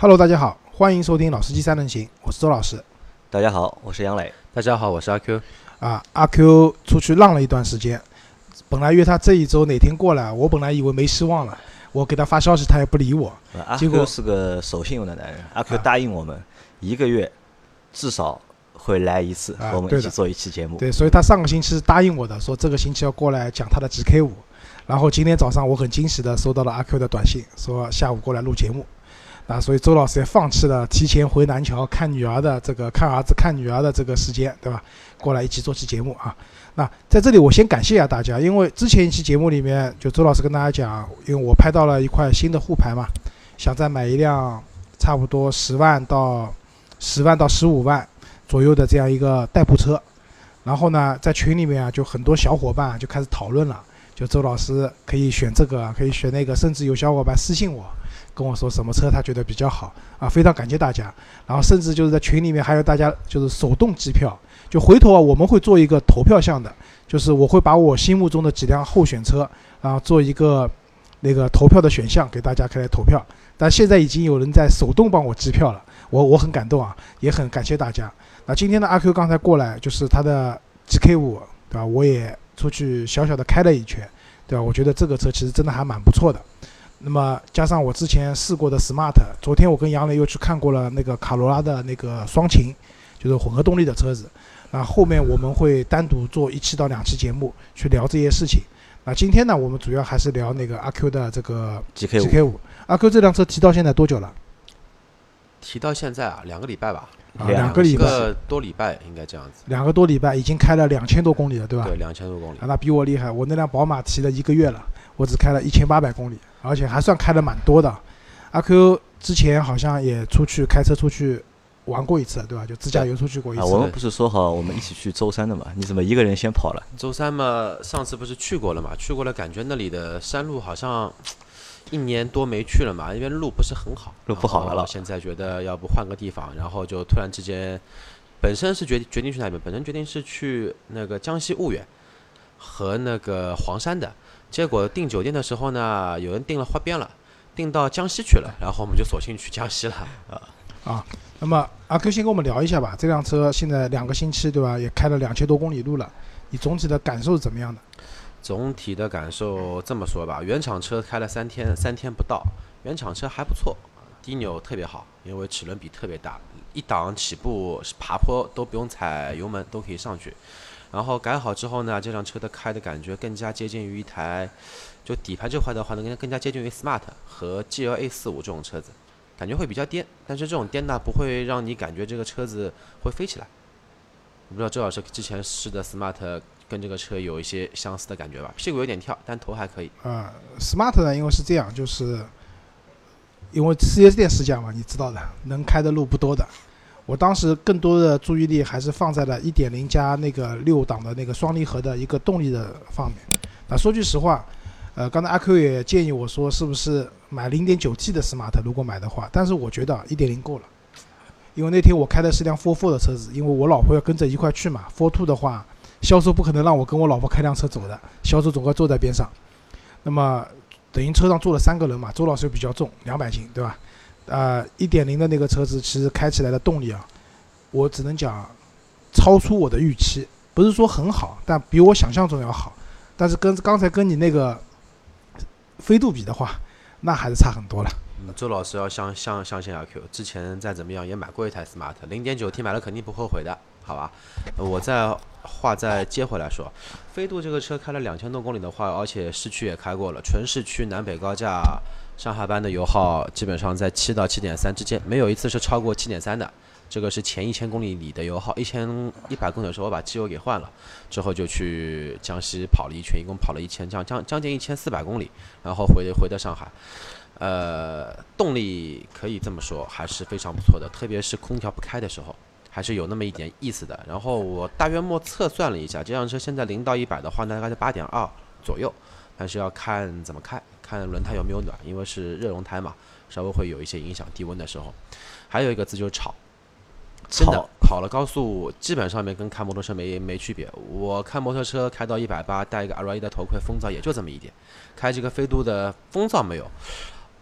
Hello，大家好，欢迎收听《老司机三人行》，我是周老师。大家好，我是杨磊。大家好，我是阿 Q。啊，阿 Q 出去浪了一段时间，本来约他这一周哪天过来，我本来以为没希望了，我给他发消息他也不理我。阿结果 Q 是个守信用的男人，阿 Q 啊答应我们一个月至少会来一次，啊和我们对的一起做一期节目。对，所以他上个星期答应我的，说这个星期要过来讲他的 GK 五。然后今天早上我很惊喜的收到了阿 Q 的短信，说下午过来录节目。啊，所以周老师也放弃了提前回南桥看女儿的这个看儿子看女儿的这个时间，对吧？过来一起做期节目啊。那在这里我先感谢一下大家，因为之前一期节目里面，就周老师跟大家讲，因为我拍到了一块新的沪牌嘛，想再买一辆差不多十万到十万到十五万左右的这样一个代步车。然后呢，在群里面啊，就很多小伙伴就开始讨论了，就周老师可以选这个，可以选那个，甚至有小伙伴私信我，跟我说什么车他觉得比较好啊，非常感谢大家。然后甚至就是在群里面还有大家就是手动计票，就回头啊我们会做一个投票项的，就是我会把我心目中的几辆候选车，然后做一个那个投票的选项给大家开来投票。但现在已经有人在手动帮我计票了，我我很感动啊，也很感谢大家。那今天的阿 Q 刚才过来，就是他的 GK 五，对吧？我也出去小小的开了一圈，对吧？我觉得这个车其实真的还蛮不错的。那么加上我之前试过的 Smart，昨天我跟杨磊又去看过了那个卡罗拉的那个双擎，就是混合动力的车子。那后面我们会单独做一期到两期节目去聊这些事情。那今天呢，我们主要还是聊那个阿 Q 的这个 GK 五 GK 五。阿 Q 这辆车提到现在多久了？提到现在啊，两个礼拜吧，啊，两两个礼拜，个多礼拜应该这样子。两个多礼拜，已经开了两千多公里了，对吧？对，两千多公里啊，。那比我厉害。我那辆宝马提了一个月了，我只开了一千八百公里，而且还算开的蛮多的。阿 Q 之前好像也出去开车出去玩过一次，对吧？就自驾游出去过一啊，次。我们不是说好我们一起去舟山的嘛？你怎么一个人先跑了？舟山嘛，上次不是去过了嘛？去过了，感觉那里的山路好像一年多没去了嘛，因为路不是很好，路不好了了现在觉得要不换个地方，然后就突然之间，本身是决决定去哪边？本身决定是去那个江西婺源和那个黄山的，结果订酒店的时候呢，有人订了花边了。订到江西去了，然后我们就索性去江西了啊啊。那么阿 Q 先跟我们聊一下吧，这辆车现在两个星期，对吧？也开了两千多公里路了，你总体的感受是怎么样的？总体的感受这么说吧，原厂车开了三天，三天不到，原厂车还不错，低扭特别好，因为齿轮比特别大，一档起步爬坡都不用踩油门都可以上去。然后改好之后呢，这辆车的开的感觉更加接近于一台，就底盘这块的话呢，更加接近于 Smart 和 GLA 四五这种车子，感觉会比较颠，但是这种颠呢不会让你感觉这个车子会飞起来。我不知道周老师之前试的 Smart 跟这个车有一些相似的感觉吧？屁股有点跳，但头还可以。嗯，Smart 呢，因为是这样，就是因为 4S 店试驾嘛，你知道的，能开的路不多的。我当时更多的注意力还是放在了1.0加那个六档的那个双离合的一个动力的方面。那说句实话，呃，刚才阿 Q 也建议我说，是不是买 0.9T 的 Smart 如果买的话，但是我觉得1.0够了，因为那天我开的是辆 Four Four 的车子，因为我老婆要跟着一块去嘛，Four Two 的话，销售不可能让我跟我老婆开辆车走的，销售总该坐在边上。那么等于车上坐了三个人嘛，周老师又比较重，两百斤，对吧？呃，一点零的那个车子其实开起来的动力啊，我只能讲超出我的预期，不是说很好，但比我想象中要好。但是跟刚才跟你那个飞度比的话，那还是差很多了。嗯，周老师要相相相信阿 Q，之前再怎么样也买过一台 Smart，零点九 T 买了肯定不后悔的，好吧？我再话再接回来说，飞度这个车开了两千多公里的话，而且市区也开过了，纯市区南北高架上下班的油耗基本上在七到七点三之间，没有一次是超过七点三的。这个是前一千公里里的油耗，一千一百公里的时候我把机油给换了，之后就去江西跑了一圈，一共跑了一千将将将近一千四百公里，然后回回的上海。呃，动力可以这么说，还是非常不错的，特别是空调不开的时候，还是有那么一点意思的。然后我大约莫测算了一下，这辆车现在零到一百的话，大概是八点二左右，但是要看怎么开，看轮胎有没有暖，因为是热熔胎嘛，稍微会有一些影响低温的时候。还有一个字就是吵，真的吵跑了高速，基本上面跟开摩托车没没区别。我开摩托车开到一百八，戴一个 R 1的头盔，风噪也就这么一点。开这个飞度的风噪没有，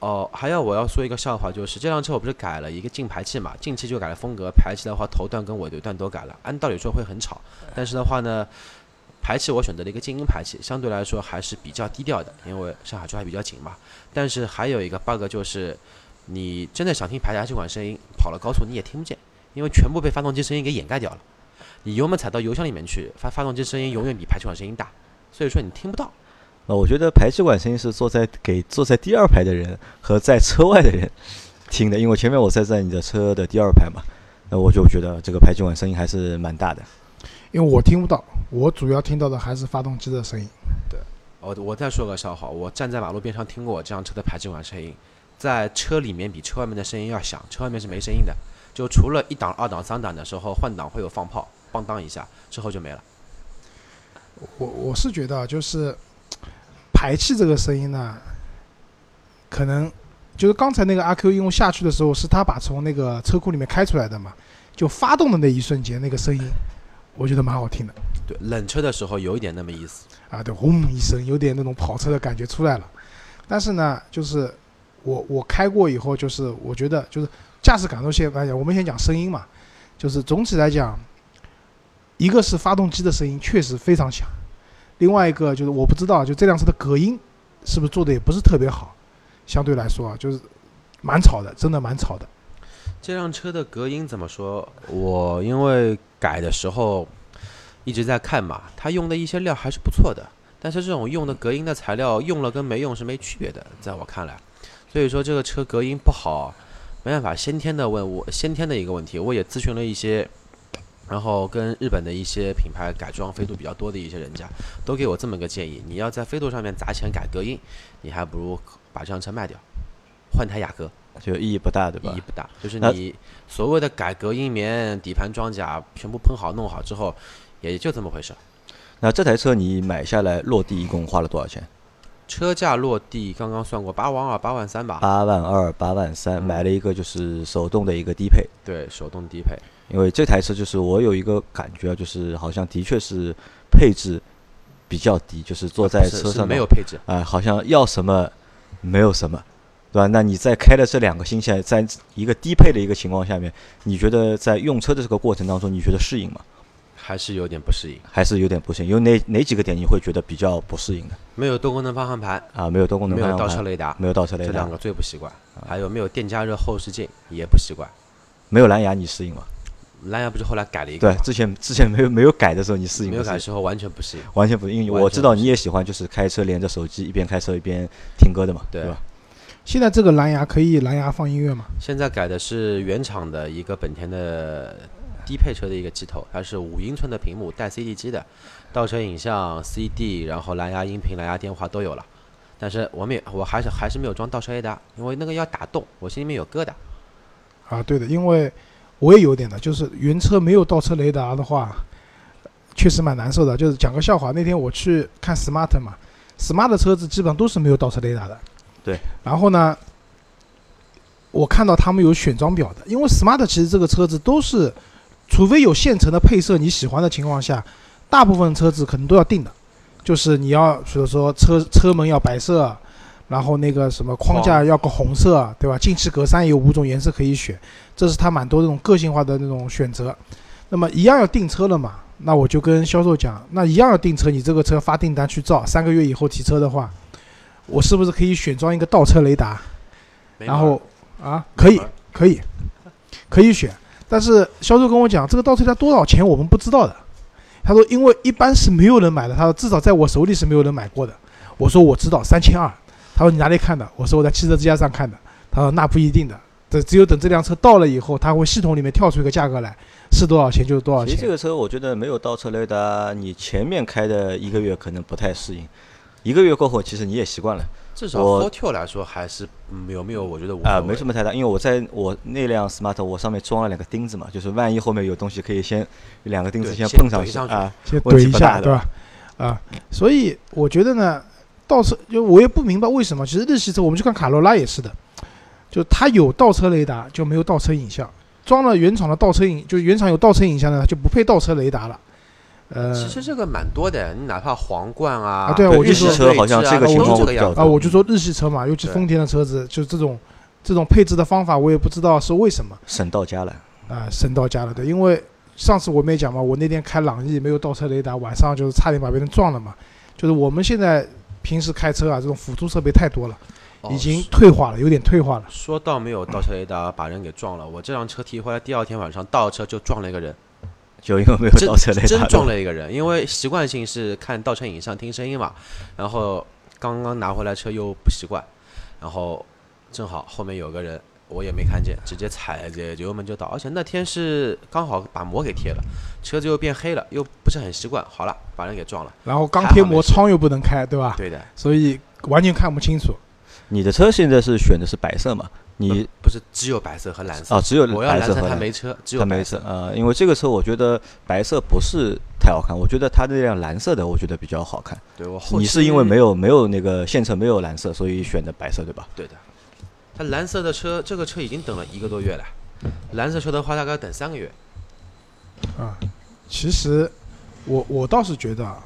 哦，还要我要说一个笑话，就是这辆车我不是改了一个进排气嘛，进气就改了风格，排气的话头段跟尾段都改了。按道理说会很吵，但是的话呢，排气我选择了一个静音排气，相对来说还是比较低调的，因为上海车还比较紧嘛。但是还有一个 bug 就是，你真的想听排气管声音，跑了高速你也听不见，因为全部被发动机声音给掩盖掉了。你油门踩到油箱里面去，发发动机声音永远比排气管声音大，所以说你听不到。呃，我觉得排气管声音是坐在给坐在第二排的人和在车外的人 听的，因为前面我在在你的车的第二排嘛，那我就觉得这个排气管声音还是蛮大的。因为我听不到，我主要听到的还是发动机的声音。对我我再说个笑话，我站在马路边上听过我这辆车的排气管声音，在车里面比车外面的声音要响，车外面是没声音的，就除了一档、二档、三档的时候换挡会有放炮，邦当一下，之后就没了。我我是觉得啊就是排气这个声音呢，可能就是刚才那个阿 Q 因为下去的时候是他把从那个车库里面开出来的嘛，就发动的那一瞬间那个声音，我觉得蛮好听的对，冷车的时候有一点那么意思。啊，对，轰一声，有点那种跑车的感觉出来了。但是呢，就是我我开过以后，就是我觉得就是驾驶感受先来讲，我们先讲声音嘛，就是总体来讲，一个是发动机的声音确实非常响，另外一个就是我不知道，就这辆车的隔音是不是做的也不是特别好，相对来说啊，就是蛮吵的，真的蛮吵的。这辆车的隔音怎么说？我因为改的时候一直在看嘛，它用的一些料还是不错的，但是这种用的隔音的材料用了跟没用是没区别的，在我看来，所以说这个车隔音不好，没办法，先天的问我先天的一个问题，我也咨询了一些。然后跟日本的一些品牌改装飞度比较多的一些人家，都给我这么个建议：你要在飞度上面砸钱改隔音，你还不如把这辆车卖掉，换台雅阁。就意义不大，对吧意义？不大。就是你所谓的改隔音棉、底盘装甲全部喷好弄好之后，也就这么回事儿。那这台车你买下来落地一共花了多少钱？车价落地刚刚算过八万二、八万三吧？八万二、八万三，买了一个就是手动的一个低配。对，手动低配。因为这台车就是我有一个感觉啊，就是好像的确是配置比较低，就是坐在车上没有配置，啊、好像要什么没有什么，对吧？那你在开了这两个星期，在一个低配的一个情况下面，你觉得在用车的这个过程当中，你觉得适应吗？还是有点不适应。还是有点不适应？有哪哪几个点你会觉得比较不适应的没有多功能方向盘，啊？没有多功能没有方向盘，倒车雷达，没有倒车雷达这两，个最不习惯。还有没有电加热后视镜也不习惯。没有蓝牙，你适应吗？蓝牙不是后来改了一个对，吗？之前之前没有没有改的时候，你适应没？有改的时候完全不适应。完全不，因为我知道你也喜欢，就是开车连着手机一边开车一边听歌的嘛，对对吧？现在这个蓝牙可以蓝牙放音乐吗？现在改的是原厂的一个本田的低配车的一个机头，它是五英寸的屏幕带 CD 机的，倒车影像、CD，然后蓝牙音频、蓝牙电话都有了。但是我们也我还是还是没有装倒车雷达，因为那个要打洞，我心里面有疙瘩。啊，对的，因为我也有点的，就是原车没有倒车雷达的话，确实蛮难受的。就是讲个笑话，那天我去看 Smart 嘛，Smart 的车子基本上都是没有倒车雷达的。对。然后呢，我看到他们有选装表的，因为 Smart 其实这个车子都是，除非有现成的配色你喜欢的情况下，大部分车子可能都要定的，就是你要比如说车车门要白色。然后那个什么框架要个红色，对吧？进气格栅有五种颜色可以选，这是它蛮多那种个性化的那种选择。那么一样要订车了嘛？那我就跟销售讲，那一样要订车，你这个车发订单去造，三个月以后提车的话，我是不是可以选装一个倒车雷达？然后啊，可以，可以，可以选。但是销售跟我讲，这个倒车雷达多少钱我们不知道的。他说，因为一般是没有人买的，他说至少在我手里是没有人买过的。我说我知道，三千二。他说你哪里看的？我说我在汽车之家上看的。他说那不一定的，这只有等这辆车到了以后，它会系统里面跳出一个价格来，是多少钱就是多少钱。其实这个车我觉得没有倒车雷达，你前面开的一个月可能不太适应，一个月过后其实你也习惯了至少我 Fortwo 来说还是没有没有？我觉得无啊、没什么太大。因为我在我那辆 smart 我上面装了两个钉子嘛，就是万一后面有东西可以先两个钉子先先碰上去啊，先怼一下，对吧？啊，所以我觉得呢，倒车就我也不明白为什么，其实日系车我们去看卡罗拉也是的，就它有倒车雷达就没有倒车影像，装了原厂的倒车影，就是原厂有倒车影像呢，就不配倒车雷达了。呃其实这个蛮多的，你哪怕皇冠啊，啊对啊我就说日系车好像这个情况啊，我就说日系车嘛，尤其丰田的车子，就这种这种配置的方法，我也不知道是为什么省到家了。啊，省到家了对。因为上次我们也讲嘛，我那天开朗逸没有倒车雷达，晚上就是差点把别人撞了嘛。就是我们现在平时开车啊，这种辅助设备太多了，哦已经退化了，有点退化了。说到没有倒车雷达把人给撞了，我这辆车提回来第二天晚上倒车就撞了一个人，就因为没有倒车雷达，真撞了一个人，因为习惯性是看倒车影像听声音嘛，然后刚刚拿回来车又不习惯，然后正好后面有个人我也没看见，直接踩着油门就倒，而且那天是刚好把膜给贴了，车子又变黑了，又不是很习惯，好了把人给撞了，然后刚贴膜窗又不能开，对吧？对的，所以完全看不清楚。你的车现在是选的是白色嘛？你不是只有白色和蓝色啊，，只有我要蓝色，白色和蓝他没车，只有白色，色呃，因为这个车我觉得白色不是太好看，我觉得它那辆蓝色的我觉得比较好看。对我后你是因为没有有没有那个现车没有蓝色，所以选的白色对吧？对的，他蓝色的车这个车已经等了一个多月了，蓝色车的话大概要等三个月。啊，其实我我倒是觉得啊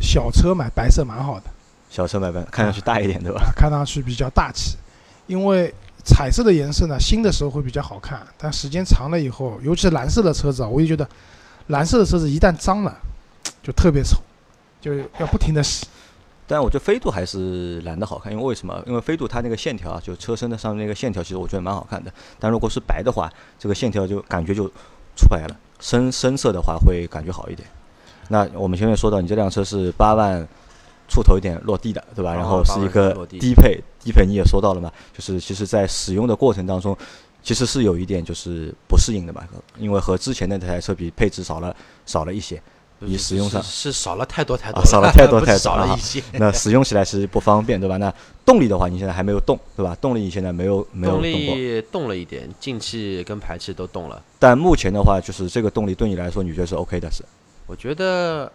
小车买白色蛮好的小车买白，看上去大一点对吧？啊，看上去比较大气。因为彩色的颜色呢，新的时候会比较好看，但时间长了以后，尤其是蓝色的车子啊，我就觉得蓝色的车子一旦脏了，就特别丑，就要不停的洗。但我觉得飞度还是蓝的好看，因为为什么？因为飞度它那个线条啊，就车身的上面那个线条，其实我觉得蛮好看的。但如果是白的话，这个线条就感觉就出不来了。深深色的话会感觉好一点。那我们前面说到，你这辆车是八万出头一点落地的，对吧？哦然后是一个低配，低配你也说到了嘛，就是其实在使用的过程当中，其实是有一点就是不适应的嘛，因为和之前那台车比，配置少了少了一些。你使用上是是少了太多太多啊少了太多 太少了一些。那使用起来其实不方便，对吧？那动力的话，你现在还没有动，对吧？动力你现在没有没有动动，力动了一点，进气跟排气都动了。但目前的话，就是这个动力对你来说，你觉得是 OK 的？是？我觉得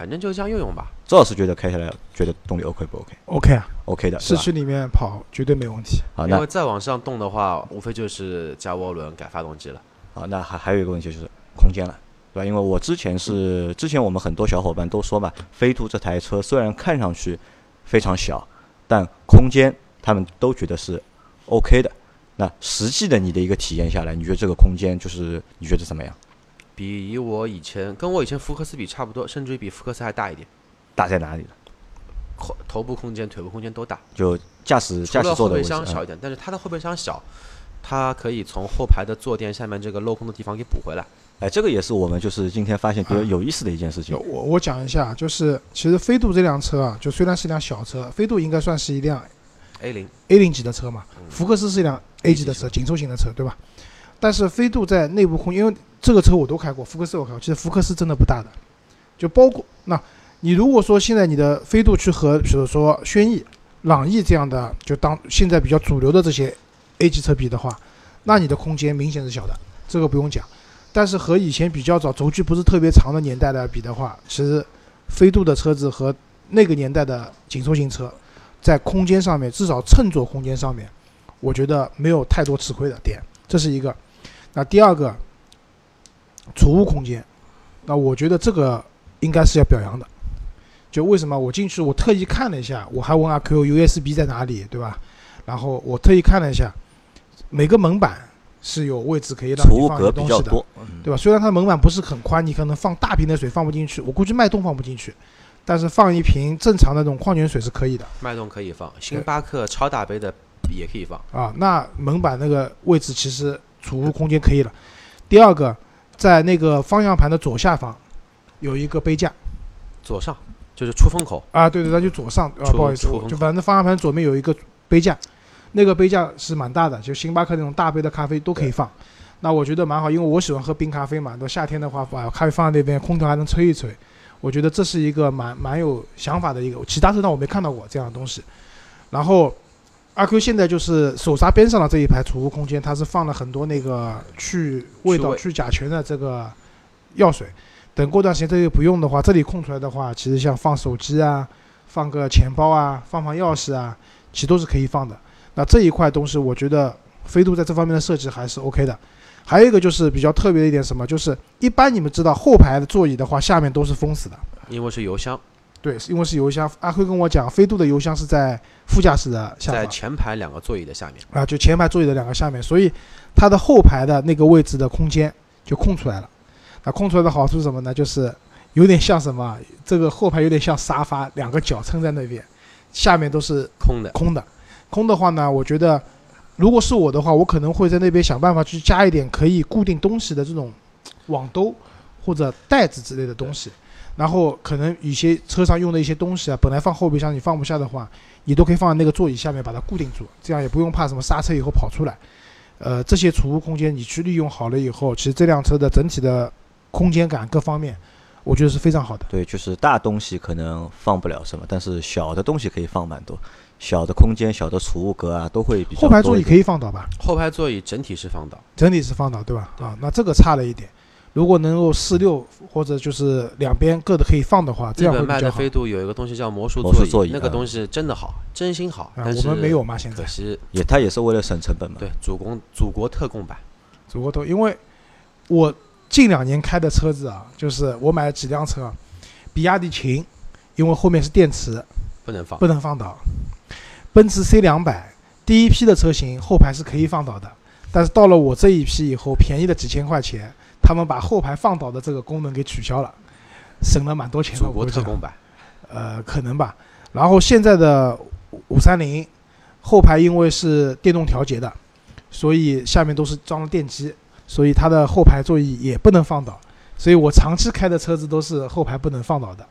反正就这样用用吧。周老师觉得开下来觉得动力 OK 不 OK？OK OK 啊，的，是吧？市区里面跑绝对没问题。好，那因为再往上动的话，无非就是加涡轮、改发动机了。好，那还还有一个问题就是空间了，对吧？因为我之前是之前我们很多小伙伴都说嘛，飞度这台车虽然看上去非常小，但空间他们都觉得是 OK 的。那实际的你的一个体验下来，你觉得这个空间就是你觉得怎么样？比我以前跟我以前福克斯比差不多，甚至于比福克斯还大一点。大在哪里呢？后头部空间、腿部空间都大，就驾驶驾驶座的位置嗯箱小一点，但是它的后备箱小，它可以从后排的坐垫下面这个镂空的地方给补回来。哎，这个也是我们就是今天发现比较啊有意思的一件事情。我我讲一下，就是其实飞度这辆车啊，就虽然是一辆小车，飞度应该算是一辆 A 零 A 零级的车嘛，嗯福克斯是一辆 A 级的车，紧凑型的车，对吧？但是飞度在内部空，因为这个车我都开过，福克斯我开过，其实福克斯真的不大的，就包括那，你如果说现在你的飞度去和比如说轩逸、朗逸这样的，就当现在比较主流的这些 A 级车比的话，那你的空间明显是小的，这个不用讲。但是和以前比较早、轴距不是特别长的年代来比的话，其实飞度的车子和那个年代的紧凑型车，在空间上面，至少乘坐空间上面，我觉得没有太多吃亏的点，这是一个。那第二个，储物空间，那我觉得这个应该是要表扬的。就为什么我进去，我特意看了一下，我还问阿 Q USB 在哪里，对吧？然后我特意看了一下，每个门板是有位置可以让你放一储物格些东西的，比较多，嗯对吧？虽然它的门板不是很宽，你可能放大瓶的水放不进去，我估计脉动放不进去，但是放一瓶正常的那种矿泉水是可以的脉动可以放，星巴克超大杯的也可以放。啊。那门板那个位置其实储物空间可以了。第二个，在那个方向盘的左下方有一个杯架左上就是出风口，啊，对对，那就左上啊，不好意思就反正方向盘左面有一个杯架，那个杯架是蛮大的，就星巴克那种大杯的咖啡都可以放。那我觉得蛮好，因为我喜欢喝冰咖啡嘛，那夏天的话把咖啡放在那边，空调还能吹一吹。我觉得这是一个蛮蛮有想法的一个，其他车上我没看到过这样的东西。然后阿 Q 现在就是手刹边上的这一排储物空间，它是放了很多那个去味道、去甲醛的这个药水。等过段时间这个不用的话，这里空出来的话，其实像放手机啊、放个钱包啊、放放钥匙啊，其实都是可以放的。那这一块东西，我觉得飞度在这方面的设计还是 OK 的。还有一个就是比较特别的一点什么，就是一般你们知道后排的座椅的话，下面都是封死的。因为是油箱，对，因为是油箱。阿辉跟我讲，飞度的油箱是在副驾驶的下在前排两个座椅的下面。啊，就前排座椅的两个下面，所以它的后排的那个位置的空间就空出来了。那空出来的好处是什么呢？就是有点像什么？这个后排有点像沙发，两个脚撑在那边，下面都是空的，空的。空的话呢，我觉得如果是我的话，我可能会在那边想办法去加一点可以固定东西的这种网兜或者袋子之类的东西。然后可能有些车上用的一些东西啊，本来放后备箱你放不下的话，你都可以放在那个座椅下面把它固定住，这样也不用怕什么刹车以后跑出来。呃，这些储物空间你去利用好了以后，其实这辆车的整体的空间感各方面，我觉得是非常好的。对，就是大东西可能放不了什么，但是小的东西可以放蛮多，小的空间、小的储物格啊，都会比较后排座椅可以。以放倒吧？后排座椅整体是放倒，整体是放倒，对吧？啊，那这个差了一点。如果能够四六或者就是两边各的可以放的话，这样会比较好。的飞度有一个东西叫魔术魔术座椅那个啊东西真的好，真心好，啊但，是我们没有嘛，现在可惜也，它也是为了省成本嘛。对祖公祖国特供版，祖国特，因为我近两年开的车子啊，就是我买了几辆车啊，比亚迪秦，因为后面是电池，不能放不。能放倒；奔驰 C 两百第一批的车型后排是可以放倒的，但是到了我这一批以后，便宜了几千块钱，他们把后排放倒的这个功能给取消了，省了蛮多钱的。祖国我特供版，呃，可能吧。然后现在的五三零后排因为是电动调节的，所以下面都是装了电机，所以它的后排座椅也不能放倒。所以我长期开的车子都是后排不能放倒的。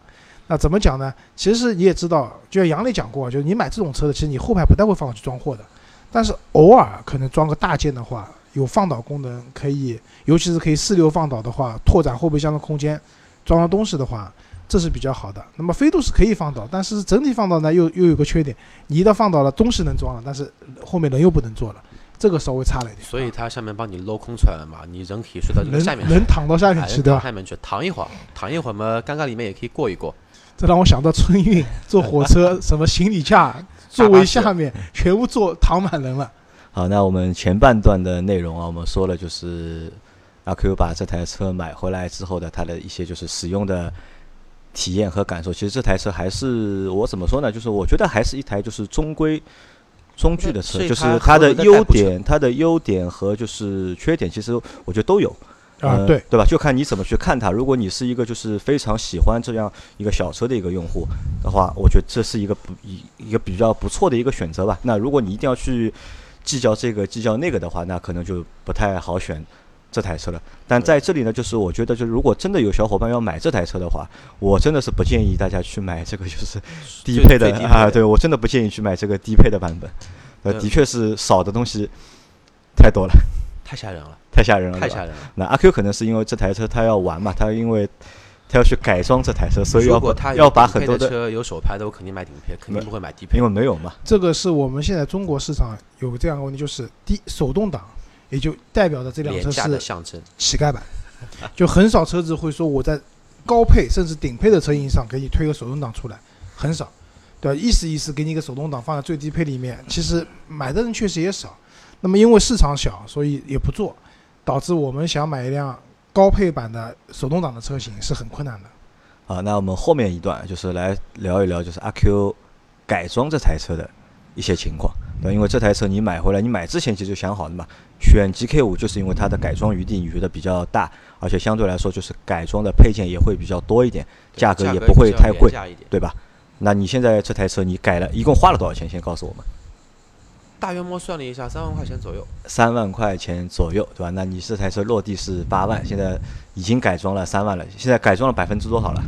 那怎么讲呢？其实你也知道，就像杨磊讲过，就是你买这种车的，其实你后排不太会放倒去装货的，但是偶尔可能装个大件的话，有放倒功能，可以，尤其是可以四六放倒的话，拓展后备箱的空间，装上东西的话，这是比较好的。那么飞度是可以放倒，但是整体放倒呢，又又有个缺点，你一旦放倒了，东西能装了，但是后面人又不能坐了，这个稍微差了一点。所以它下面帮你镂空出来了嘛，你人可以睡到这个人下面去，人躺到下面哎去，对吧？人躺下面去躺一会儿，躺一会儿嘛，尴尬里面也可以过一过。这让我想到春运坐火车，什么行李架座位下面全部坐躺满人了。好，那我们前半段的内容啊，我们说了就是阿 Q 把这台车买回来之后的它的一些就是使用的体验和感受。其实这台车还是我怎么说呢？就是我觉得还是一台就是中规中矩的车，就是它的优点、它的优点和就是缺点，其实我觉得都有。啊，呃对，对吧？就看你怎么去看它。如果你是一个就是非常喜欢这样一个小车的一个用户的话，我觉得这是一个不一一个比较不错的一个选择吧。那如果你一定要去计较这个计较那个的话，那可能就不太好选这台车了。但在这里呢，就是我觉得，就是如果真的有小伙伴要买这台车的话，我真的是不建议大家去买这个就是低配的啊。最低配的对我真的不建议去买这个低配的版本。呃，的确是少的东西太多了，太吓人了，太吓人了，太吓人了。那阿 Q 可能是因为这台车他要玩嘛，他因为他要去改装这台车，所以要把如果他要把很多的，车有手排的，我肯定买顶配，肯定不会买低配因。为没有嘛，这个是我们现在中国市场有这样一个问题，就是低手动挡，也就代表着这辆车是象征，乞丐版，就很少车子会说我在高配甚至顶配的车型上给你推个手动挡出来，很少，对吧？意思意思给你一个手动挡放在最低配里面，其实买的人确实也少。那么因为市场小，所以也不做，导致我们想买一辆高配版的手动挡的车型是很困难的。好，那我们后面一段就是来聊一聊，就是阿 Q 改装这台车的一些情况。对，因为这台车你买回来，你买之前其实就想好了嘛，选 GK 五就是因为它的改装余地你觉得比较大，而且相对来说就是改装的配件也会比较多一点，价格也不会太贵。对吧？那你现在这台车你改了一共花了多少钱？先告诉我们。大约摸算了一下，三万块钱左右。三万块钱左右，对吧？那你这台车落地是八万，现在已经改装了三万了，现在改装了百分之多少了？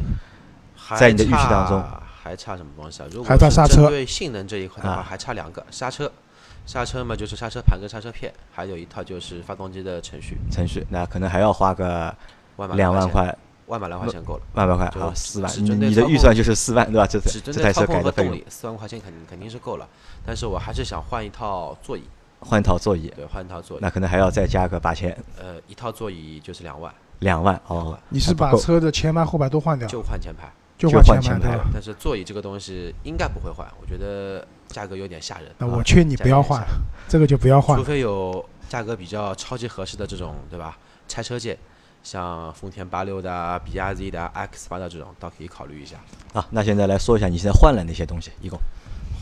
还在你的预期当中还差什么东西啊？如还果是差刹车针对性能这一块的话，啊还差两个刹车。刹车嘛，就是刹车盘跟刹车片，还有一套就是发动机的程序，程序那可能还要花个两万，块，万把来块钱够了。万把块，就好，四万。你的预算就是四万，对吧？这台只针这台车改的费用，和动力，四万块钱肯定肯定是够了。但是我还是想换一套座椅，换一套座椅，对，换一套座椅。那可能还要再加个八千，呃，一套座椅就是两万，两万哦。你是把车的前排后排都换掉，就换前排，就就换前排？但是座椅这个东西应该不会换，我觉得价格有点吓人。啊那我劝你不要换这个就不要换除。非有价格比较超级合适的这种，对吧？拆车界，像丰田八六的啊、比亚迪的啊、X 八的这种，倒可以考虑一下。啊，那现在来说一下你现在换了哪些东西，一共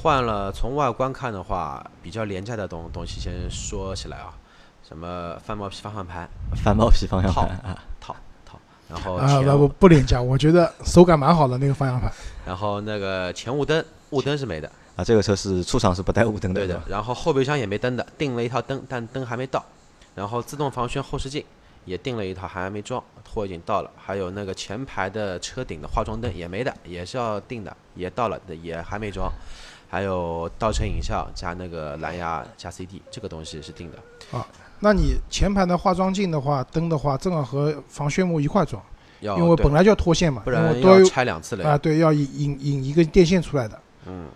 换了，从外观看的话，比较廉价的东东西先说起来啊，什么翻毛皮方向盘翻毛皮方向盘啊，套套，然后啊，不不廉价，我觉得手感蛮好的那个方向盘。然后那个前雾灯，雾灯是没的，啊，这个车是出厂是不带雾灯的，对的然后后备箱也没灯的，订了一套灯，但灯还没到。然后自动防眩后视镜也订了一套，还没装，货已经到了。还有那个前排的车顶的化妆灯也没的，也是要订的，也到了，也还没装。还有倒车影像加那个蓝牙加 CD，这个东西是定的。啊那你前排的化妆镜的话，灯的话，正好和防眩目一块装，要因为本来就要脱线嘛，不然都要拆两次了。啊，对，要引引引一个电线出来的。嗯，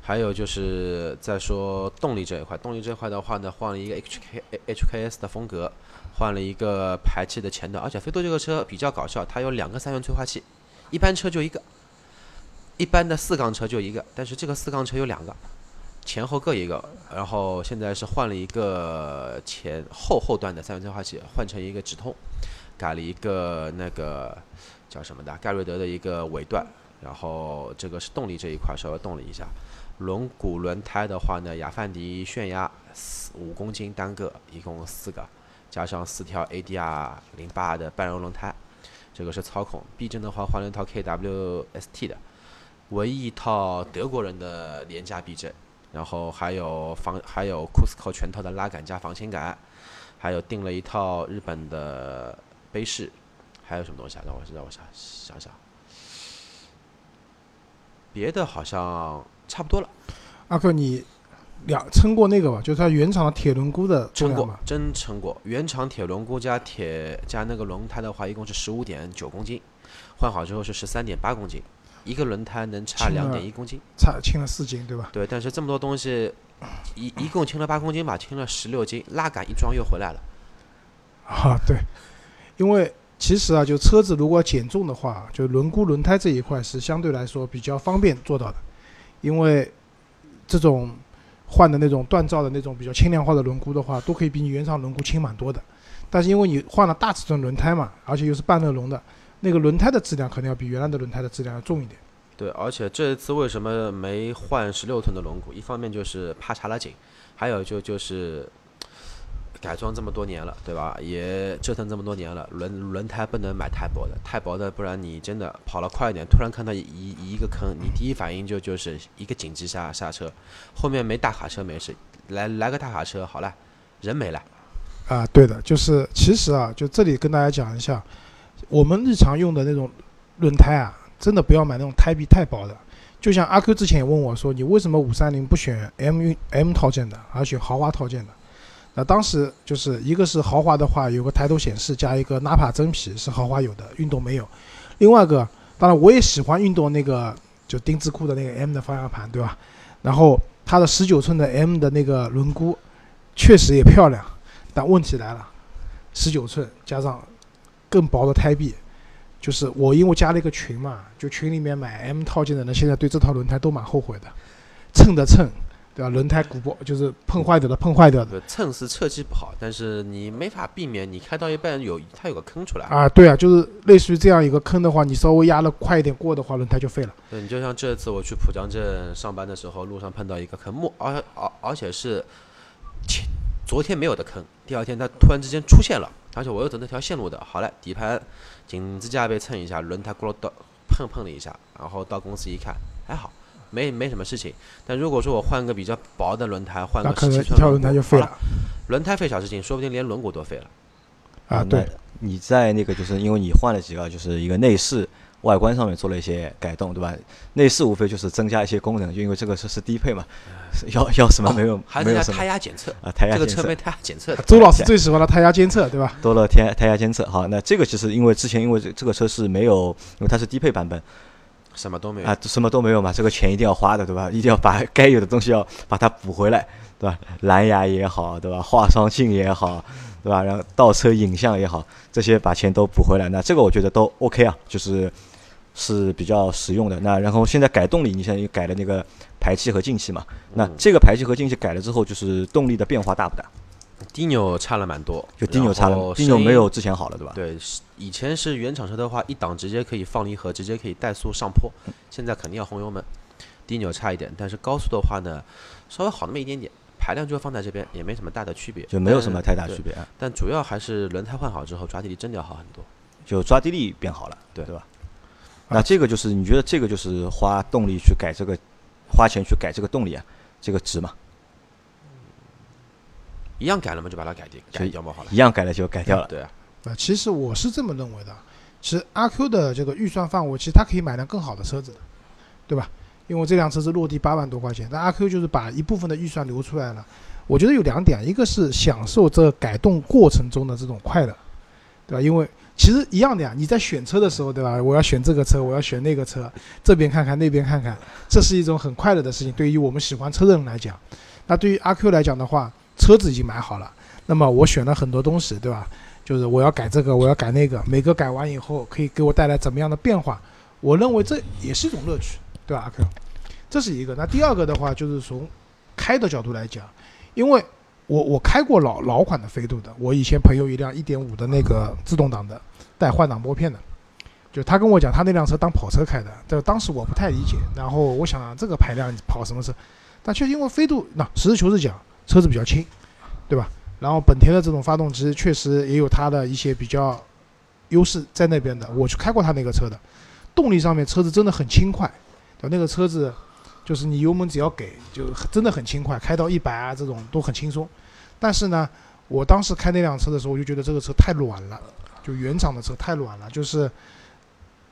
还有就是再说动力这一块，动力这一块的话呢，换了一个 HK HKS 的风格，换了一个排气的前段，而且飞度这个车比较搞笑，它有两个三元催化器，一般车就一个，一般的四缸车就一个，但是这个四缸车有两个，前后各一个，然后现在是换了一个前后后段的三元催化器，换成一个直通，改了一个那个叫什么的盖瑞德的一个尾段。然后这个是动力这一块稍微动了一下，轮毂轮胎的话呢，雅范迪炫压四五公斤单个，一共四个，加上四条 ADR 零八的半柔轮胎，这个是操控。避震的话换了一套 KWST 的，唯一一套德国人的廉价避震，然后还有防还有 Cusco 全套的拉杆加防倾杆，还有订了一套日本的杯式，还有什么东西啊？让我让我想想想。别的好像差不多了，阿克，你两称过那个吧？就是它原厂的铁轮毂的重称过真称过。原厂铁轮毂加铁加那个轮胎的话，一共是十五点九公斤，换好之后是十三点八公斤，一个轮胎能差两点一公斤。差轻了四斤，对吧？对，但是这么多东西，一一共轻了八公斤吧，轻了十六斤，拉杆一装又回来了。啊，对，因为其实啊，就车子如果减重的话，就轮毂、轮胎这一块是相对来说比较方便做到的，因为这种换的那种锻造的那种比较轻量化的轮毂的话，都可以比你原厂轮毂轻蛮多的。但是因为你换了大尺寸轮胎嘛，而且又是半热熔的，那个轮胎的质量可能要比原来的轮胎的质量要重一点。对，而且这次为什么没换十六寸的轮毂？一方面就是怕查了紧，还有就就是改装这么多年了，对吧？也折腾这么多年了，轮轮胎不能买太薄的，太薄的，不然你真的跑了快一点，突然看到一一个坑，你第一反应就就是一个紧急刹刹车，后面没大卡车没事，来来个大卡车，好了，人没了。啊，对的，就是其实啊，就这里跟大家讲一下，我们日常用的那种轮胎啊，真的不要买那种胎壁太薄的。就像阿 Q 之前也问我说，你为什么五三零不选 M 运 M 套件的，而选豪华套件的？那当时就是一个是豪华的话有个抬头显示加一个 Napa 真皮是豪华有的，运动没有。另外一个，当然我也喜欢运动那个就丁字裤的那个 M 的方向盘，对吧？然后它的十九寸的 M 的那个轮毂确实也漂亮。但问题来了，十九寸加上更薄的胎壁，就是我因为加了一个群嘛，就群里面买 M 套件的人，现在对这套轮胎都蛮后悔的，蹭的蹭，对吧？轮胎鼓包就是碰坏掉的碰坏掉的，蹭是设计不好，但是你没法避免，你开到一半有它有个坑出来。啊，对啊，就是类似于这样一个坑的话，你稍微压了快一点过的话，轮胎就废了。对，你就像这次我去浦江镇上班的时候，路上碰到一个坑，木而而而且是前昨天没有的坑，第二天它突然之间出现了，而且我又走那条线路的，好了，底盘紧支架被蹭一下，轮胎咕噜到碰碰了一下，然后到公司一看还好，没没什么事情。但如果说我换个比较薄的轮胎，换个十七寸可能一条轮胎就废了轮胎废小事情，说不定连轮毂都废了。啊！那对，你在那个就是因为你换了几个，就是一个内饰外观上面做了一些改动，对吧？内饰无非就是增加一些功能，就因为这个车是低配嘛，要要什么没有、哦还有胎压检测，啊，胎压检测这个车没胎压检测的。周老师最喜欢的胎压监测，对吧？多了胎胎压监测。好，那这个其实因为之前因为这这个车是没有，因为它是低配版本什么都没有啊，什么都没有嘛，这个钱一定要花的，对吧？一定要把该有的东西要把它补回来，对吧？蓝牙也好，对吧？化妆镜也好，对吧？然后倒车影像也好，这些把钱都补回来，那这个我觉得都 OK 啊，就是是比较实用的。那然后现在改动力，你现在又改了那个排气和进气嘛？那嗯这个排气和进气改了之后，就是动力的变化大不大？低扭差了蛮多，就低扭差了，低扭没有之前好了，对吧？对，是以前是原厂车的话，一档直接可以放离合，直接可以怠速上坡，现在肯定要轰油门，低扭差一点，但是高速的话呢，稍微好那么一点点，排量就放在这边，也没什么大的区别，就没有什么太大区别啊，但主要还是轮胎换好之后，抓地力真的要好很多。就抓地力变好了，对对吧？那这个就是你觉得这个就是花动力去改这个，花钱去改这个动力啊，这个值吗？一样改了嘛，就把它改掉，改掉嘛好了。一样改了就改掉了，对啊，呃，其实我是这么认为的，其实阿 Q 的这个预算范围，其实他可以买辆更好的车子的，对吧？因为这辆车是落地八万多块钱，但阿 Q 就是把一部分的预算留出来了。我觉得有两点，一个是享受这改动过程中的这种快乐，对吧？因为其实一样的呀，你在选车的时候，对吧？我要选这个车，我要选那个车，这边看看那边看看，这是一种很快乐的事情。对于我们喜欢车的人来讲，那对于阿 Q 来讲的话，车子已经买好了，那么我选了很多东西，对吧？就是我要改这个，我要改那个，每个改完以后可以给我带来怎么样的变化？我认为这也是一种乐趣，对吧？阿 Q，这是一个。那第二个的话，就是从开的角度来讲，因为我我开过老老款的飞度的，我以前朋友一辆一点五的那个自动挡的带换挡拨片的，就他跟我讲他那辆车当跑车开的，这当时我不太理解，然后我想、这个排量跑什么车？但确实因为飞度那实事求是讲，车子比较轻，对吧？然后本田的这种发动机确实也有它的一些比较优势在那边的，我去开过它那个车的，动力上面车子真的很轻快，对那个车子就是你油门只要给，就真的很轻快，开到一百啊这种都很轻松。但是呢，我当时开那辆车的时候，我就觉得这个车太软了，就原厂的车太软了，就是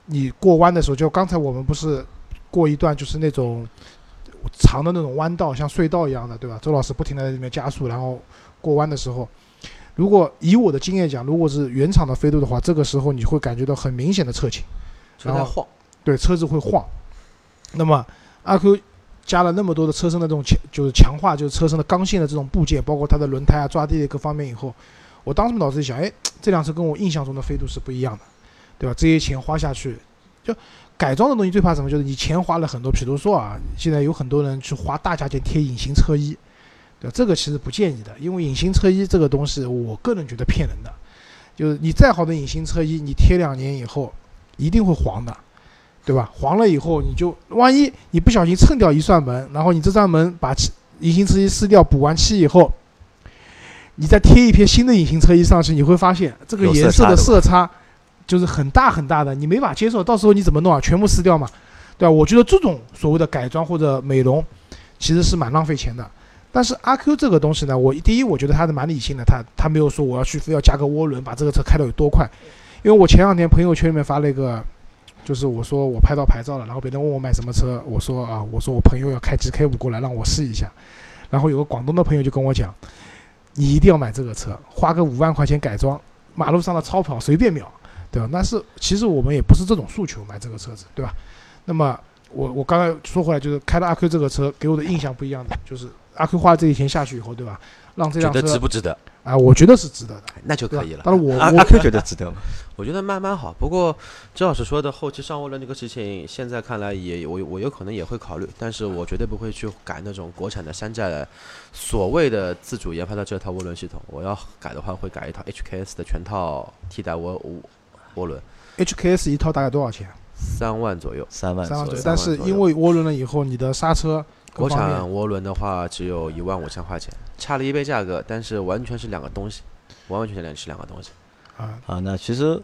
你过弯的时候，就刚才我们不是过一段就是那种长的那种弯道，像隧道一样的，对吧？周老师不停的在里面加速，然后过弯的时候，如果以我的经验讲，如果是原厂的飞度的话，这个时候你会感觉到很明显的侧倾。然后晃，对，车子会晃。那么阿 Q 加了那么多的车身的这种强，就是强化，就是车身的刚性的这种部件，包括它的轮胎啊、抓地力各方面以后，我当时脑子里想，哎，这辆车跟我印象中的飞度是不一样的，对吧？这些钱花下去，就改装的东西最怕什么？就是你钱花了很多，比如说啊，现在有很多人去花大价钱贴隐形车衣，对吧？这个其实不建议的，因为隐形车衣这个东西，我个人觉得骗人的，就是你再好的隐形车衣，你贴两年以后一定会黄的。对吧？黄了以后，你就万一你不小心蹭掉一扇门，然后你这扇门把漆隐形车衣撕掉，补完漆以后，你再贴一片新的隐形车衣上去，你会发现这个颜色差的色差就是很大很大的，你没法接受。到时候你怎么弄啊？全部撕掉嘛，对吧？我觉得这种所谓的改装或者美容，其实是蛮浪费钱的。但是阿 Q 这个东西呢，我第一我觉得它是蛮理性的，他他没有说我要去非要加个涡轮把这个车开到有多快，因为我前两天朋友圈里面发了一个。就是我说我拍到牌照了，然后别人问我买什么车，我说啊，我说我朋友要开 GK 五过来让我试一下，然后有个广东的朋友就跟我讲，你一定要买这个车，花个五万块钱改装，马路上的超跑随便秒，对吧？那是其实我们也不是这种诉求买这个车子，对吧？那么我我刚才说回来，就是开了阿 Q 这个车给我的印象不一样的，就是阿 Q 花了这些钱下去以后，对吧？让这觉得值不值得？啊，我觉得是值得的，那就可以了。但是我我 Q 觉得值得吗？我觉得慢慢好。不过周老师说的后期上涡轮这个事情，现在看来也我我有可能也会考虑，但是我绝对不会去改那种国产的山寨的所谓的自主研发的这套涡轮系统。我要改的话，会改一套 HKS 的全套替代涡涡涡轮，HKS 一套大概多少钱？三万左右。三万左右三万左右。但是因为涡轮了以后，你的刹车国产涡轮的话只有一万五千块钱，差了一倍价格，但是完全是两个东西，完完全全是两个东西。啊，啊，那其实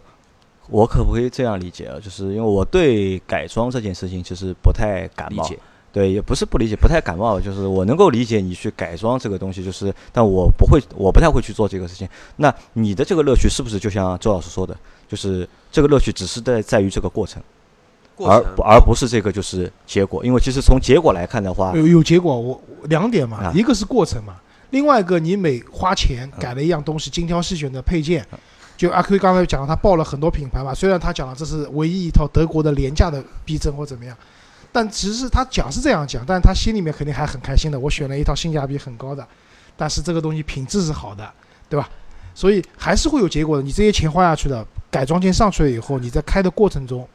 我可不可以这样理解啊？就是因为我对改装这件事情其实不太感冒，理解，对，也不是不理解，不太感冒，就是我能够理解你去改装这个东西，就是但我不会，我不太会去做这个事情。那你的这个乐趣是不是就像周老师说的，就是这个乐趣只是在在于这个过程，而过程不而不是这个就是结果？因为其实从结果来看的话，有有结果，我我两点嘛，啊一个是过程嘛，另外一个你每花钱改了一样东西，精挑细选的配件。就阿 Q 刚才讲了，他报了很多品牌嘛，虽然他讲了这是唯一一套德国的廉价的避震或怎么样，但其实他讲是这样讲，但是他心里面肯定还很开心的。我选了一套性价比很高的，但是这个东西品质是好的，对吧？所以还是会有结果的。你这些钱花下去的，改装件上去了以后，你在开的过程中，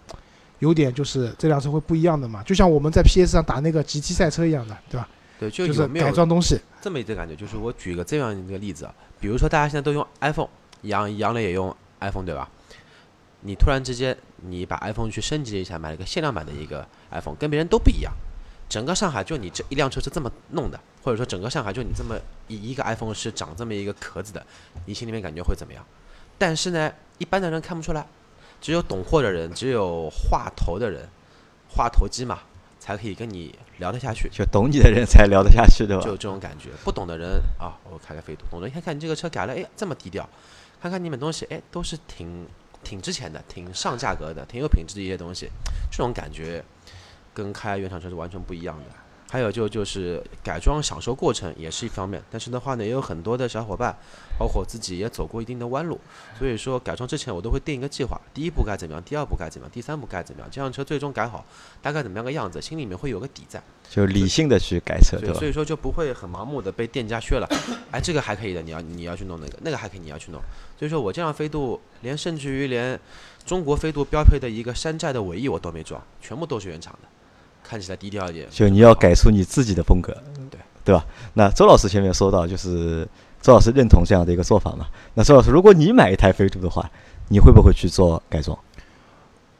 有点就是这辆车会不一样的嘛，就像我们在 PS 上打那个 GT 赛车一样的，对吧？对，就就是改装东西，这么一个感觉？就是我举个这样一个例子啊，比如说大家现在都用 iPhone，杨杨磊也用 iPhone 对吧？你突然之间你把 iPhone 去升级了一下，买了个限量版的一个 iPhone，跟别人都不一样。整个上海就你这一辆车是这么弄的，或者说整个上海就你这么一一个 iPhone 是长这么一个壳子的，你心里面感觉会怎么样？但是呢，一般的人看不出来，只有懂货的人，只有话头的人，话头机嘛，才可以跟你聊得下去。就懂你的人才聊得下去，对吧就？这种感觉。不懂的人啊，我开个飞度；懂的人看看你这个车改了，哎，这么低调，看看你们东西，哎，都是挺挺值钱的，挺上价格的，挺有品质的一些东西，这种感觉跟开原厂车是完全不一样的。还有就就是改装享受过程也是一方面，但是的话呢，也有很多的小伙伴，包括我自己也走过一定的弯路，所以说改装之前我都会定一个计划，第一步该怎么样，第二步该怎么样，第三步该怎么样，这辆车最终改好大概怎么样个样子，心里面会有个底在。就理性的去改车，对，所？以说就不会很盲目的被店家削了，哎，这个还可以的，你要你要去弄那个，那个还可以你要去弄。所以说我这辆飞度，连甚至于连中国飞度标配的一个山寨的尾翼我都没装，全部都是原厂的，看起来低调一点。就你要改出你自己的风格，对对吧？那周老师前面说到，就是周老师认同这样的一个做法嘛？那周老师，如果你买一台飞度的话，你会不会去做改装？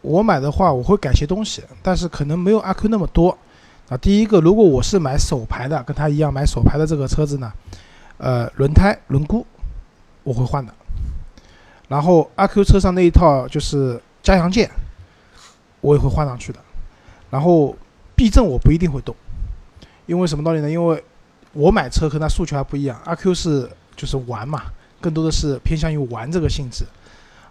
我买的话，我会改些东西，但是可能没有阿 Q 那么多。啊，第一个，如果我是买手牌的，跟他一样买手牌的这个车子呢，呃，轮胎、轮毂我会换的。然后阿 Q 车上那一套就是加强件，我也会换上去的。然后避震我不一定会动，因为什么道理呢？因为我买车和他诉求还不一样，阿 Q 是就是玩嘛，更多的是偏向于玩这个性质，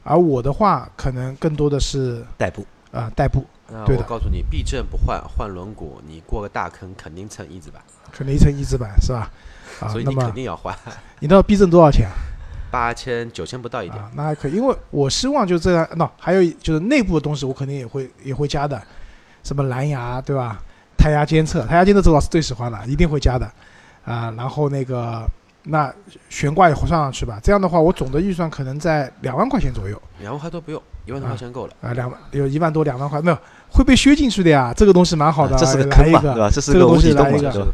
而我的话可能更多的是代步，啊、代步。那对的我告诉你，避震不换，换轮毂，你过个大坑肯定蹭一字板，可能一层一字板是吧？啊所以，你肯定要换，你知道避震多少钱啊？八千九千不到一点。啊，那还可以，因为我希望就这样。那、还有就是内部的东西，我肯定也会也会加的，什么蓝牙对吧？胎压监测，胎压监测周老师最喜欢了，一定会加的啊。然后那个那悬挂也算上去吧。这样的话，我总的预算可能在两万块钱左右两万块都不用，一万多块钱够了。啊，两万有一万多两万块没有会被削进去的呀。这个东西蛮好的，啊这是个坑嘛，对吧？这是个东西来一个。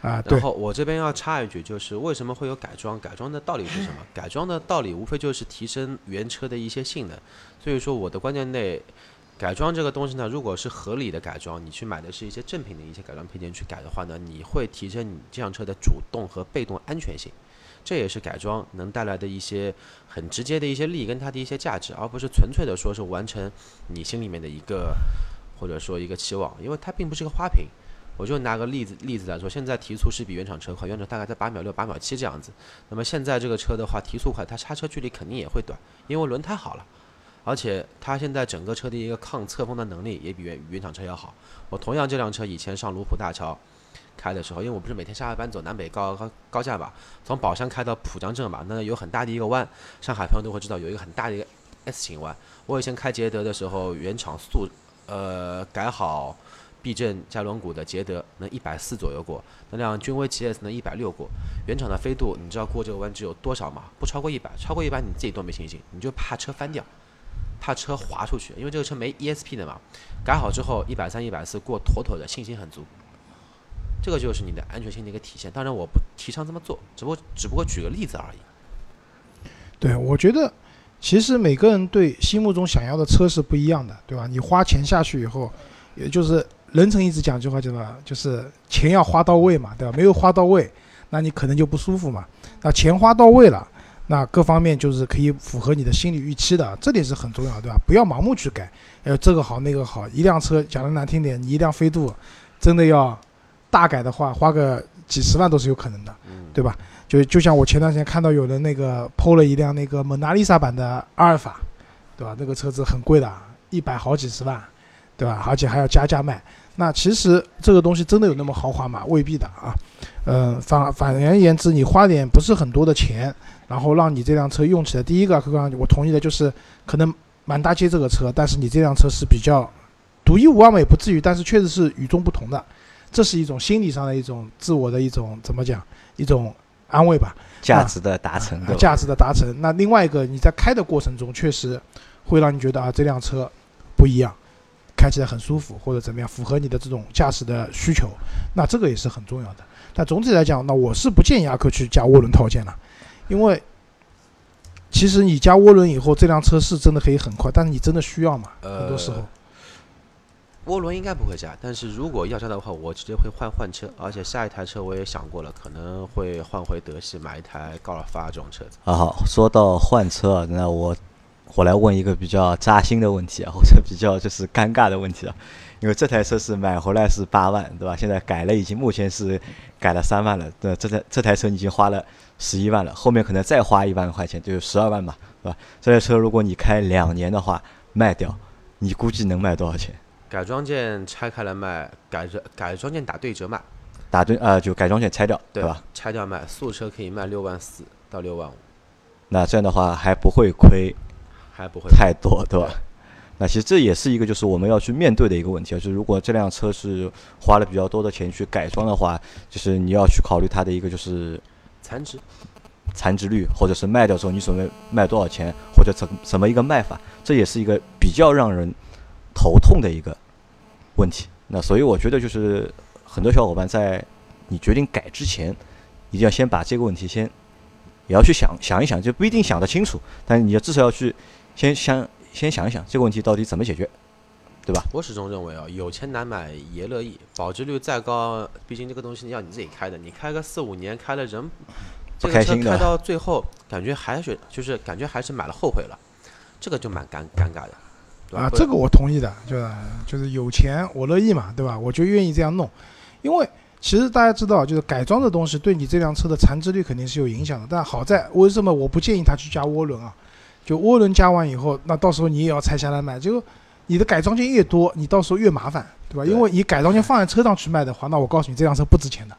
啊，对然后我这边要插一句，就是为什么会有改装？改装的道理是什么？改装的道理无非就是提升原车的一些性能。所以说我的观念内，改装这个东西呢，如果是合理的改装，你去买的是一些正品的一些改装配件去改的话呢，你会提升你这辆车的主动和被动安全性。这也是改装能带来的一些很直接的一些利益跟它的一些价值，而不是纯粹的说是完成你心里面的一个或者说一个期望，因为它并不是个花瓶。我就拿个例子例子来说，现在提速是比原厂车快，原厂大概在八秒六、八秒七这样子。那么现在这个车的话，提速快，它刹车距离肯定也会短，因为轮胎好了，而且它现在整个车的一个抗侧风的能力也比原原厂车要好。我同样这辆车以前上卢浦大桥开的时候，因为我不是每天下班走南北高高高架吧，从宝山开到浦江镇嘛，那有很大的一个弯，上海朋友都会知道有一个很大的一个 S 型弯。我以前开捷德的时候，原厂速呃改好。避震加轮毂的捷德能一百四左右过，那辆君威 GS 能一百六过。原厂的飞度，你知道过这个弯只有多少吗？不超过一百，超过一百你自己都没信心，你就怕车翻掉，怕车滑出去，因为这个车没 ESP 的嘛。改好之后，一百三、一百四过妥妥的，信心很足。这个就是你的安全性的一个体现。当然，我不提倡这么做，只不过只不过举个例子而已。对，我觉得其实每个人对心目中想要的车是不一样的，对吧？你花钱下去以后，也就是人成一直讲句话叫什么？就是钱要花到位嘛，对吧？没有花到位，那你可能就不舒服嘛。那钱花到位了，那各方面就是可以符合你的心理预期的，这点是很重要的，对吧？不要盲目去改，呃，这个好那个好。一辆车讲的难听点，你一辆飞度真的要大改的话，花个几十万都是有可能的。嗯，对吧？就就像我前段时间看到有人那个抛了一辆那个蒙娜丽莎版的阿尔法，对吧？那个车子很贵的，一百好几十万，对吧？而且还要加价卖。那其实这个东西真的有那么豪华吗？未必的啊。呃，反反而言之，你花点不是很多的钱，然后让你这辆车用起来，第一个，刚刚我同意的就是可能满大街这个车，但是你这辆车是比较独一无二嘛，也不至于，但是确实是与众不同的。这是一种心理上的一种自我的一种怎么讲一种安慰吧，价值的达成，价值的达成。那另外一个，你在开的过程中，确实会让你觉得啊，这辆车不一样，开起来很舒服，或者怎么样，符合你的这种驾驶的需求，那这个也是很重要的。但总体来讲，那我是不建议阿克去加涡轮套件了，因为其实你加涡轮以后，这辆车是真的可以很快，但是你真的需要吗？呃很多时候，涡轮应该不会加，但是如果要加的话，我直接会换换车，而且下一台车我也想过了，可能会换回德系，买一台高尔夫啊这种车子。啊好，说到换车啊，那我我来问一个比较扎心的问题啊，或者比较就是尴尬的问题啊，因为这台车是买回来是八万，对吧？现在改了，已经目前是改了三万了，对，这台这台车已经花了十一万了，后面可能再花一万块钱，就是十二万嘛，对吧？这台车如果你开两年的话卖掉，你估计能卖多少钱？改装件拆开来卖，改装改装件打对折卖，打对呃，就改装件拆掉，对吧？？拆掉卖，素车可以卖六万四到六万五，那这样的话还不会亏还不会太多，对吧？那其实这也是一个就是我们要去面对的一个问题啊，就是如果这辆车是花了比较多的钱去改装的话，就是你要去考虑它的一个就是残值。残值率，或者是卖掉之后你准备卖多少钱，或者怎怎么一个卖法，这也是一个比较让人头痛的一个问题。那所以我觉得就是很多小伙伴在你决定改之前，一定要先把这个问题先也要去想想一想，就不一定想得清楚，但你要至少要去先想先想一想这个问题到底怎么解决，对吧？我始终认为啊，有钱难买爷乐意，保值率再高，毕竟这个东西要你自己开的，你开个四五年，开了人这个开心的车开到最后，感觉还是就是感觉还是买了后悔了，这个就蛮尴尴尬的，对吧？啊，这个我同意的，就是就是有钱我乐意嘛，对吧？我就愿意这样弄，因为其实大家知道，就是改装的东西对你这辆车的残值率肯定是有影响的。但好在为什么我不建议他去加涡轮啊？就涡轮加完以后，那到时候你也要拆下来卖，就你的改装件越多，你到时候越麻烦，对吧？对因为你改装件放在车上去卖的话，那我告诉你，这辆车不值钱的，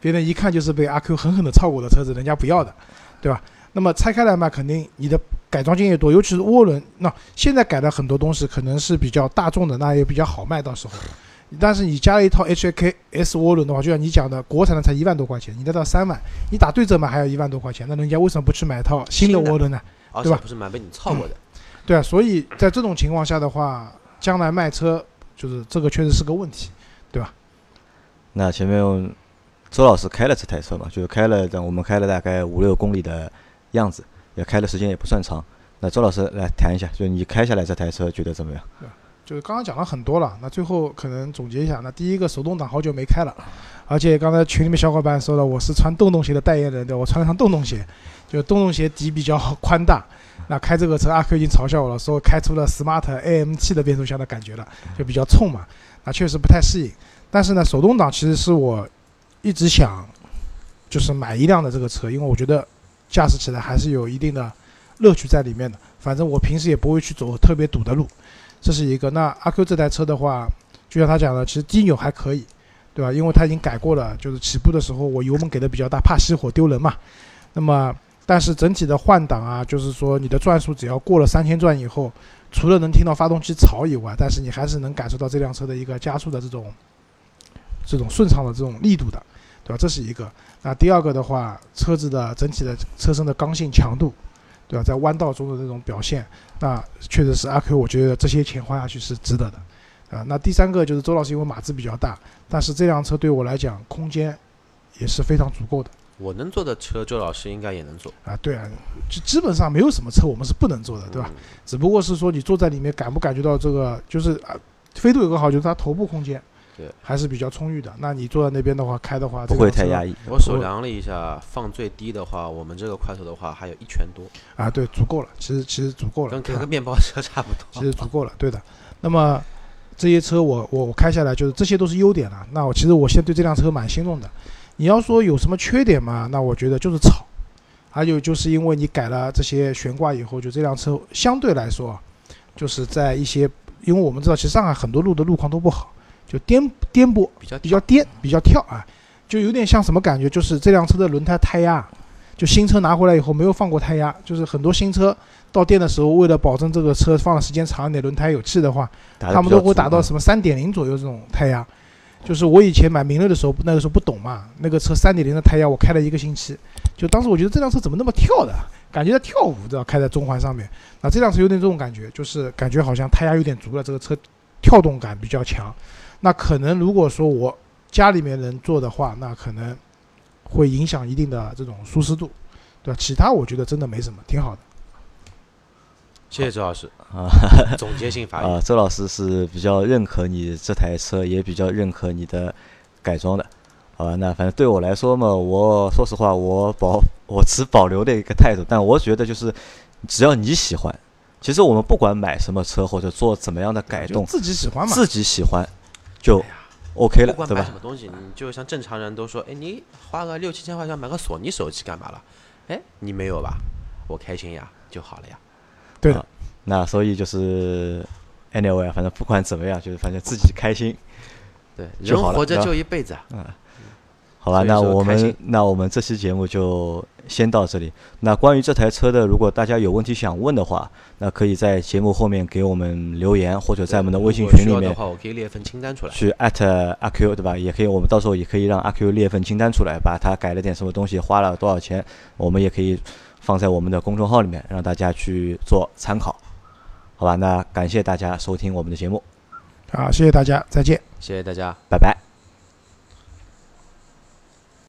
别人一看就是被阿 Q 狠狠的超过的车子，人家不要的，对吧？那么拆开来卖，肯定你的改装件越多，尤其是涡轮，那现在改的很多东西可能是比较大众的，那也比较好卖，到时候。但是你加了一套 HK S 涡轮的话，就像你讲的，国产的才一万多块钱，你得到三万，你打对折嘛还要一万多块钱，那人家为什么不去买一套新的涡轮呢？而对吧且不是蛮被你操过的。对啊，所以在这种情况下的话，将来卖车就是这个确实是个问题。对吧那前面周老师开了这台车嘛，就是开了，我们开了大概五六公里的样子，也开的时间也不算长。那周老师来谈一下，就是你开下来这台车觉得怎么样？对就是刚刚讲了很多了，那最后可能总结一下，那第一个手动挡好久没开了，而且刚才群里面小伙伴说了，我是穿洞洞鞋的代言人，对我穿了双洞洞鞋，就洞洞鞋底比较宽大，那开这个车阿 Q 已经嘲笑我了，说开出了 Smart A M T 的变速箱的感觉了，就比较冲嘛，那确实不太适应。但是呢，手动挡其实是我一直想就是买一辆的这个车，因为我觉得驾驶起来还是有一定的乐趣在里面的。反正我平时也不会去走特别堵的路，这是一个。那阿 Q 这台车的话，就像他讲的，其实低扭还可以，对吧？因为他已经改过了，就是起步的时候我油门给的比较大，怕熄火丢人嘛。那么，但是整体的换挡啊，就是说你的转速只要过了三千转以后，除了能听到发动机吵以外，但是你还是能感受到这辆车的一个加速的这种这种顺畅的这种力度的，对吧？这是一个。那第二个的话，车子的整体的车身的刚性强度，对吧？在弯道中的这种表现，那确实是阿 Q，我觉得这些钱花下去是值得的，啊。那第三个就是周老师因为码子比较大，但是这辆车对我来讲空间也是非常足够的我能坐的车，周老师应该也能坐，啊。对啊，就基本上没有什么车我们是不能坐的，对吧？嗯？只不过是说你坐在里面感不感觉到这个，就是啊，飞度有个好就是它头部空间对还是比较充裕的。那你坐在那边的话，开的话不会太压抑抑。我手量了一下，放最低的话，我们这个快手的话还有一拳多，啊，对，足够了，其实其实足够了，跟开个面包车差不多其。实足够了，对的。那么这些车我我我开下来就是这些都是优点了。那我其实我现在对这辆车蛮心动的。你要说有什么缺点嘛？那我觉得就是吵，还有就是因为你改了这些悬挂以后，就这辆车相对来说，就是在一些，因为我们知道其实上海很多路的路况都不好，就颠颠簸比较比较颠，比较跳啊，就有点像什么感觉？就是这辆车的轮胎胎压，就新车拿回来以后没有放过胎压，就是很多新车到店的时候，为了保证这个车放的时间长一点，轮胎有气的话，他们都会打到什么三点零左右这种胎压。就是我以前买明锐的时候，那个时候不懂嘛，那个车三点零的胎压我开了一个星期，就当时我觉得这辆车怎么那么跳的，感觉在跳舞，知道开在中环上面。那这辆车有点这种感觉，就是感觉好像胎压有点足了，这个车跳动感比较强。那可能如果说我家里面人坐的话，那可能会影响一定的这种舒适度，对吧？其他我觉得真的没什么，挺好的。谢谢周老师啊，总结性发言啊，周老师是比较认可你这台车，也比较认可你的改装的，好吧？那反正对我来说嘛，我说实话，我保 我持保留的一个态度，但我觉得就是只要你喜欢，其实我们不管买什么车或者做怎么样的改动，自己喜欢嘛。自己喜欢就 OK 了不，管对吧买什？么东西，你就像正常人都说，哎，你花个六七千块钱买个索尼手机干嘛了？哎，你没有吧？我开心呀就好了呀。对的啊，那所以就是 anyway，啊反正不管怎么样，就是反正自己开心。对，就人活着就一辈子啊。好吧，那我们那我们这期节目就先到这里。那关于这台车的，如果大家有问题想问的话，那可以在节目后面给我们留言，或者在我们的微信群里面需要的话，我可以列份清单出来。去艾特阿 Q，对吧？也可以，我们到时候也可以让阿 Q 列份清单出来，把它改了点什么东西，花了多少钱，我们也可以放在我们的公众号里面，让大家去做参考。好吧，那感谢大家收听我们的节目，好，谢谢大家，再见。谢谢大家。拜拜。